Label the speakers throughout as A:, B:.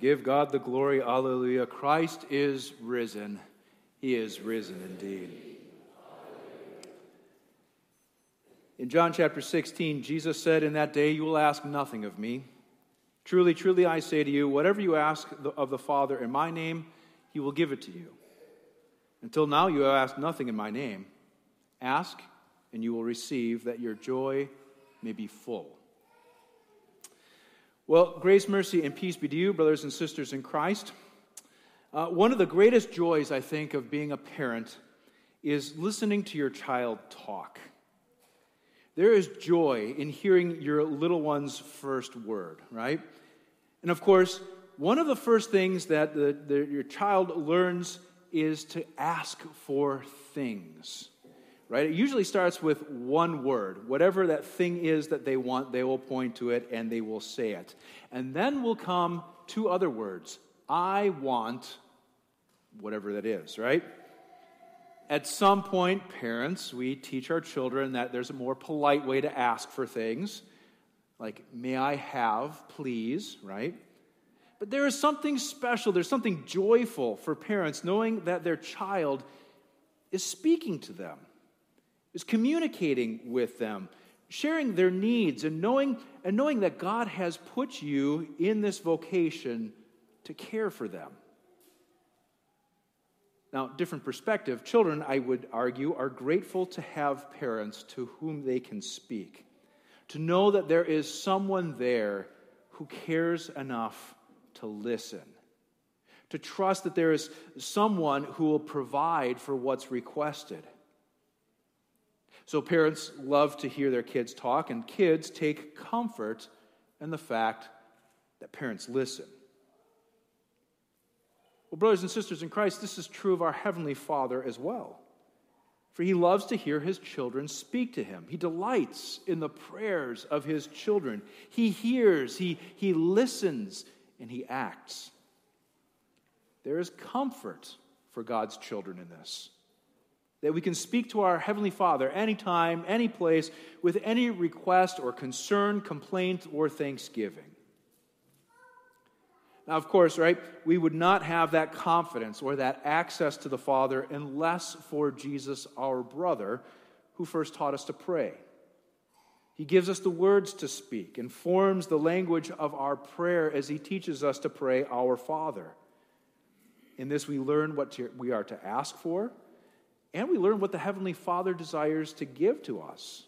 A: Give God the glory. Alleluia. Christ is risen. He is risen indeed. In John chapter 16, Jesus said, In that day you will ask nothing of me. Truly, truly, I say to you, whatever you ask of the Father in my name, he will give it to you. Until now, you have asked nothing in my name. Ask, and you will receive, that your joy may be full. Well, grace, mercy, and peace be to you, brothers and sisters in Christ. Uh, one of the greatest joys, I think, of being a parent is listening to your child talk. There is joy in hearing your little one's first word, right? And of course, one of the first things that the, the, your child learns is to ask for things right? It usually starts with one word. Whatever that thing is that they want, they will point to it and they will say it. And then will come two other words I want whatever that is, right? At some point, parents, we teach our children that there's a more polite way to ask for things, like, may I have, please, right? But there is something special, there's something joyful for parents knowing that their child is speaking to them is communicating with them, sharing their needs, and knowing, and knowing that God has put you in this vocation to care for them. Now, different perspective. Children, I would argue, are grateful to have parents to whom they can speak, to know that there is someone there who cares enough to listen, to trust that there is someone who will provide for what's requested. So parents love to hear their kids talk, and kids take comfort in the fact that parents listen. Well, brothers and sisters in Christ, this is true of our Heavenly Father as well. For he loves to hear his children speak to him. He delights in the prayers of his children. He hears, he, he listens, and he acts. There is comfort for God's children in this that we can speak to our Heavenly Father anytime, any place, with any request or concern, complaint, or thanksgiving. Now, of course, right, we would not have that confidence or that access to the Father unless for Jesus, our brother, who first taught us to pray. He gives us the words to speak and forms the language of our prayer as he teaches us to pray, Our Father. In this, we learn what we are to ask for and we learn what the Heavenly Father desires to give to us.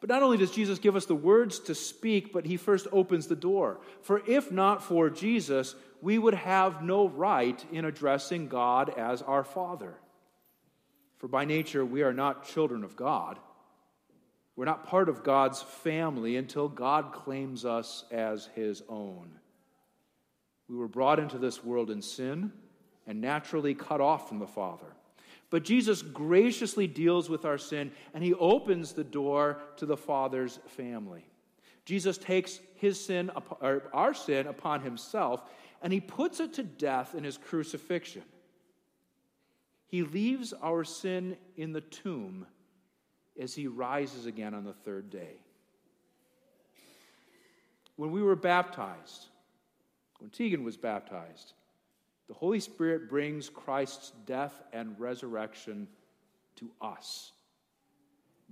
A: But not only does Jesus give us the words to speak, but he first opens the door. For if not for Jesus, we would have no right in addressing God as our Father. For by nature, we are not children of God. We're not part of God's family until God claims us as his own. We were brought into this world in sin and naturally cut off from the Father. But Jesus graciously deals with our sin and he opens the door to the Father's family. Jesus takes his sin, or our sin upon himself, and he puts it to death in his crucifixion. He leaves our sin in the tomb as he rises again on the third day. When we were baptized, when Tegan was baptized, the Holy Spirit brings Christ's death and resurrection to us.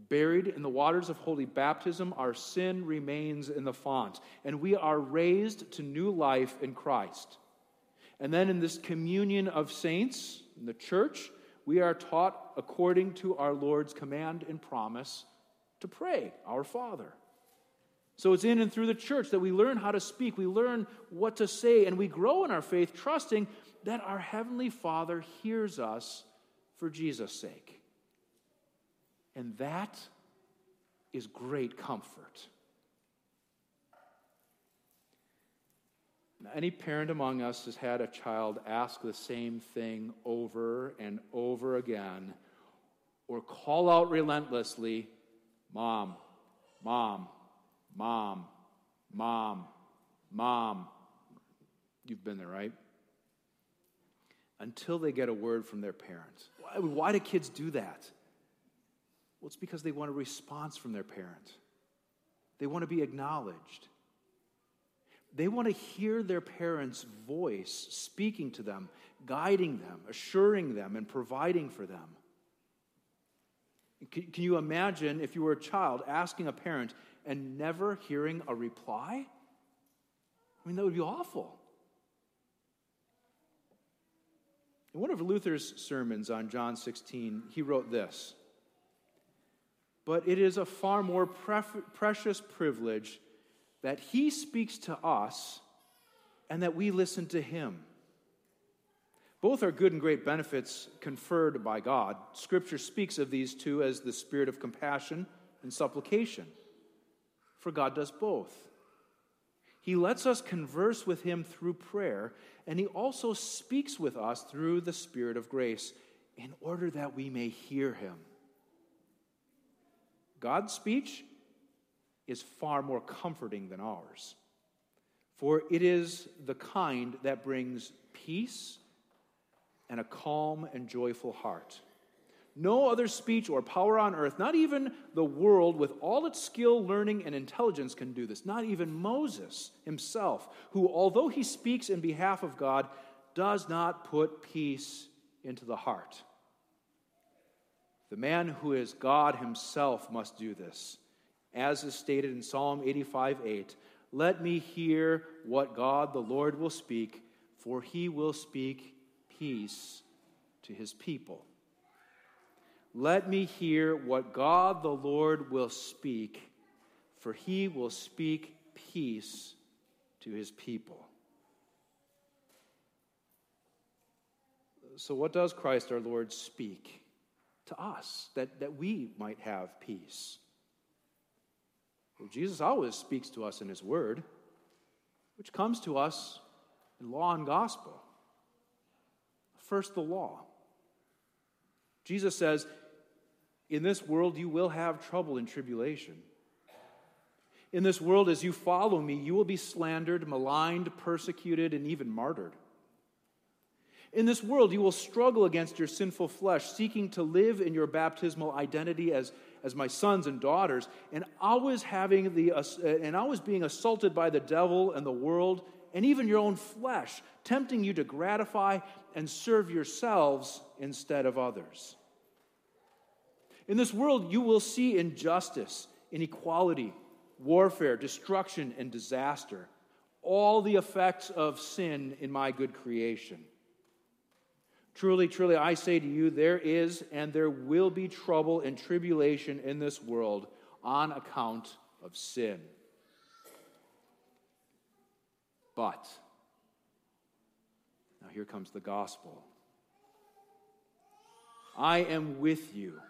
A: Buried in the waters of holy baptism, our sin remains in the font, and we are raised to new life in Christ. And then in this communion of saints, in the church, we are taught according to our Lord's command and promise to pray, Our Father. So it's in and through the church that we learn how to speak, we learn what to say, and we grow in our faith, trusting that our Heavenly Father hears us for Jesus' sake. And that is great comfort. Now, any parent among us has had a child ask the same thing over and over again, or call out relentlessly, Mom, Mom, Mom, Mom, Mom. You've been there, right? Until they get a word from their parents. Why, why do kids do that? Well, it's because they want a response from their parent, they want to be acknowledged. They want to hear their parents' voice speaking to them, guiding them, assuring them, and providing for them. Can, can you imagine if you were a child asking a parent and never hearing a reply? I mean, that would be awful. In one of Luther's sermons on John 16, he wrote this But it is a far more precious privilege that he speaks to us and that we listen to him. Both are good and great benefits conferred by God. Scripture speaks of these two as the spirit of compassion and supplication, for God does both. He lets us converse with Him through prayer, and He also speaks with us through the Spirit of grace in order that we may hear Him. God's speech is far more comforting than ours, for it is the kind that brings peace and a calm and joyful heart. No other speech or power on earth, not even the world with all its skill, learning, and intelligence can do this. Not even Moses himself, who, although he speaks in behalf of God, does not put peace into the heart. The man who is God himself must do this. As is stated in Psalm 85 8, let me hear what God the Lord will speak, for he will speak peace to his people. Let me hear what God the Lord will speak, for he will speak peace to his people. So, what does Christ our Lord speak to us that, that we might have peace? Well, Jesus always speaks to us in his word, which comes to us in law and gospel. First, the law. Jesus says, In this world you will have trouble and tribulation. In this world, as you follow me, you will be slandered, maligned, persecuted, and even martyred. In this world, you will struggle against your sinful flesh, seeking to live in your baptismal identity as, as my sons and daughters, and always having the uh, and always being assaulted by the devil and the world and even your own flesh, tempting you to gratify and serve yourselves instead of others. In this world, you will see injustice, inequality, warfare, destruction, and disaster, all the effects of sin in my good creation. Truly, truly, I say to you, there is and there will be trouble and tribulation in this world on account of sin. But, now here comes the gospel. I am with you,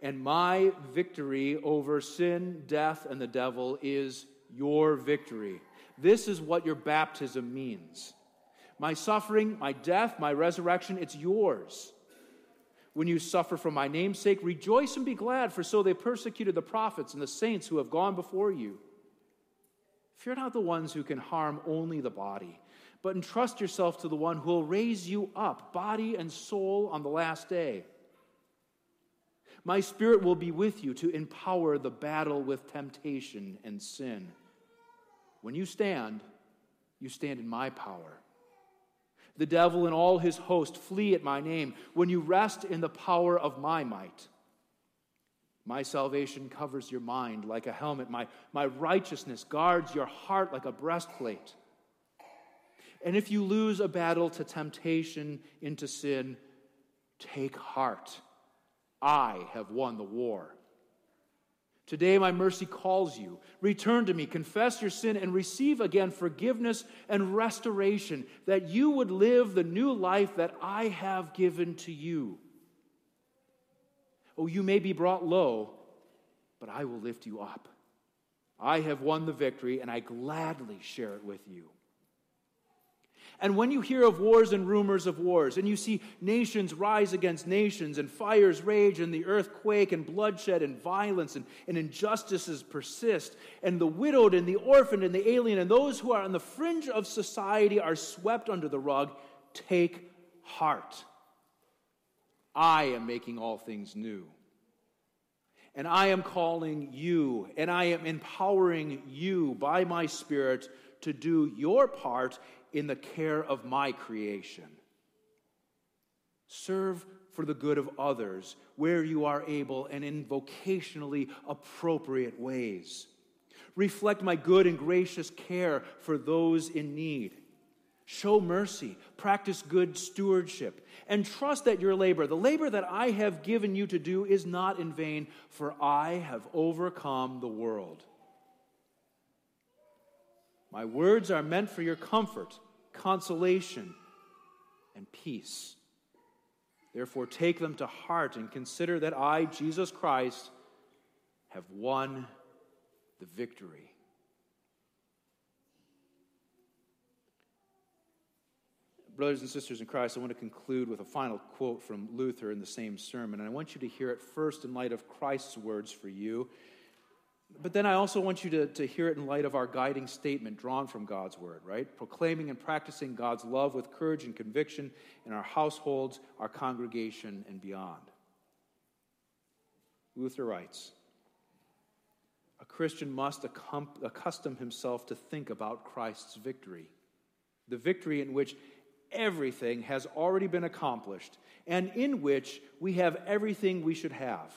A: and my victory over sin, death, and the devil is your victory. This is what your baptism means. My suffering, my death, my resurrection, it's yours. When you suffer for my name's sake, rejoice and be glad, for so they persecuted the prophets and the saints who have gone before you. Fear not the ones who can harm only the body, but entrust yourself to the one who will raise you up, body and soul, on the last day. My spirit will be with you to empower the battle with temptation and sin. When you stand, you stand in my power. The devil and all his host flee at my name when you rest in the power of my might. My salvation covers your mind like a helmet. My, my righteousness guards your heart like a breastplate. And if you lose a battle to temptation into sin, take heart. I have won the war. Today, my mercy calls you. Return to me, confess your sin, and receive again forgiveness and restoration, that you would live the new life that I have given to you. Oh, you may be brought low, but I will lift you up. I have won the victory, and I gladly share it with you. And when you hear of wars and rumors of wars, and you see nations rise against nations, and fires rage, and the earth quake, and bloodshed, and violence, and, and injustices persist, and the widowed, and the orphaned, and the alien, and those who are on the fringe of society are swept under the rug, take heart. I am making all things new. And I am calling you, and I am empowering you by my Spirit to do your part in the care of my creation. Serve for the good of others where you are able and in vocationally appropriate ways. Reflect my good and gracious care for those in need. Show mercy, practice good stewardship, and trust that your labor, the labor that I have given you to do, is not in vain, for I have overcome the world. My words are meant for your comfort, consolation, and peace. Therefore, take them to heart and consider that I, Jesus Christ, have won the victory. Brothers and sisters in Christ, I want to conclude with a final quote from Luther in the same sermon. And I want you to hear it first in light of Christ's words for you. But then I also want you to, to hear it in light of our guiding statement drawn from God's word, right? Proclaiming and practicing God's love with courage and conviction in our households, our congregation, and beyond. Luther writes A Christian must accustom himself to think about Christ's victory, the victory in which everything has already been accomplished and in which we have everything we should have.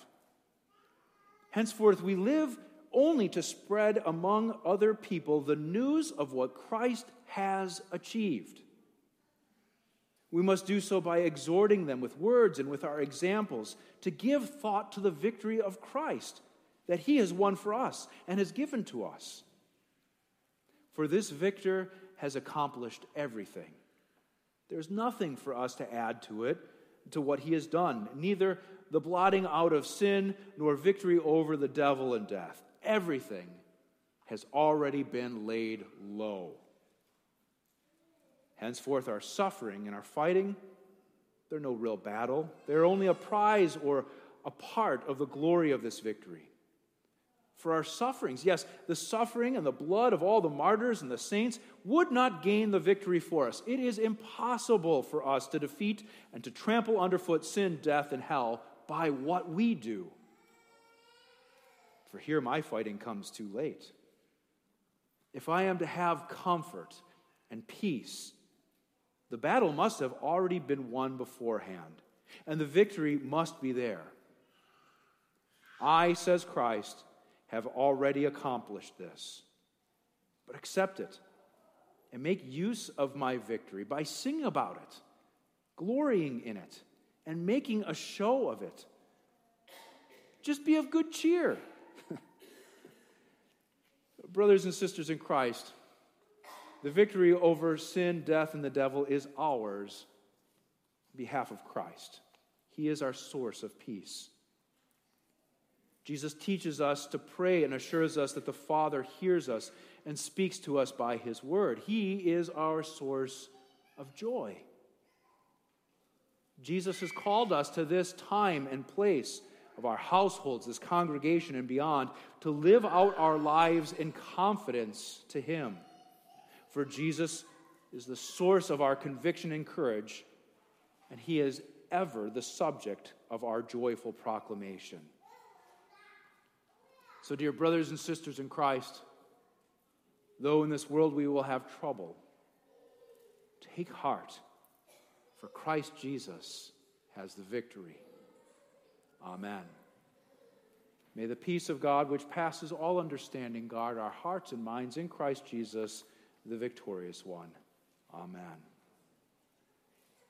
A: Henceforth, we live only to spread among other people the news of what Christ has achieved. We must do so by exhorting them with words and with our examples to give thought to the victory of Christ that he has won for us and has given to us. For this victor has accomplished everything. There's nothing for us to add to it, to what he has done, neither the blotting out of sin nor victory over the devil and death. Everything has already been laid low. Henceforth, our suffering and our fighting, they're no real battle. They're only a prize or a part of the glory of this victory for our sufferings. Yes, the suffering and the blood of all the martyrs and the saints would not gain the victory for us. It is impossible for us to defeat and to trample underfoot sin, death, and hell by what we do. For here my fighting comes too late. If I am to have comfort and peace, the battle must have already been won beforehand, and the victory must be there. I, says Christ, have already accomplished this. But accept it and make use of my victory by singing about it, glorying in it, and making a show of it. Just be of good cheer. Brothers and sisters in Christ, the victory over sin, death, and the devil is ours behalf of Christ. He is our source of peace. Jesus teaches us to pray and assures us that the Father hears us and speaks to us by his word. He is our source of joy. Jesus has called us to this time and place of our households, this congregation, and beyond to live out our lives in confidence to Him. For Jesus is the source of our conviction and courage, and He is ever the subject of our joyful proclamation. So, dear brothers and sisters in Christ, though in this world we will have trouble, take heart, for Christ Jesus has the victory. Amen. May the peace of God, which passes all understanding, guard our hearts and minds in Christ Jesus, the victorious one. Amen.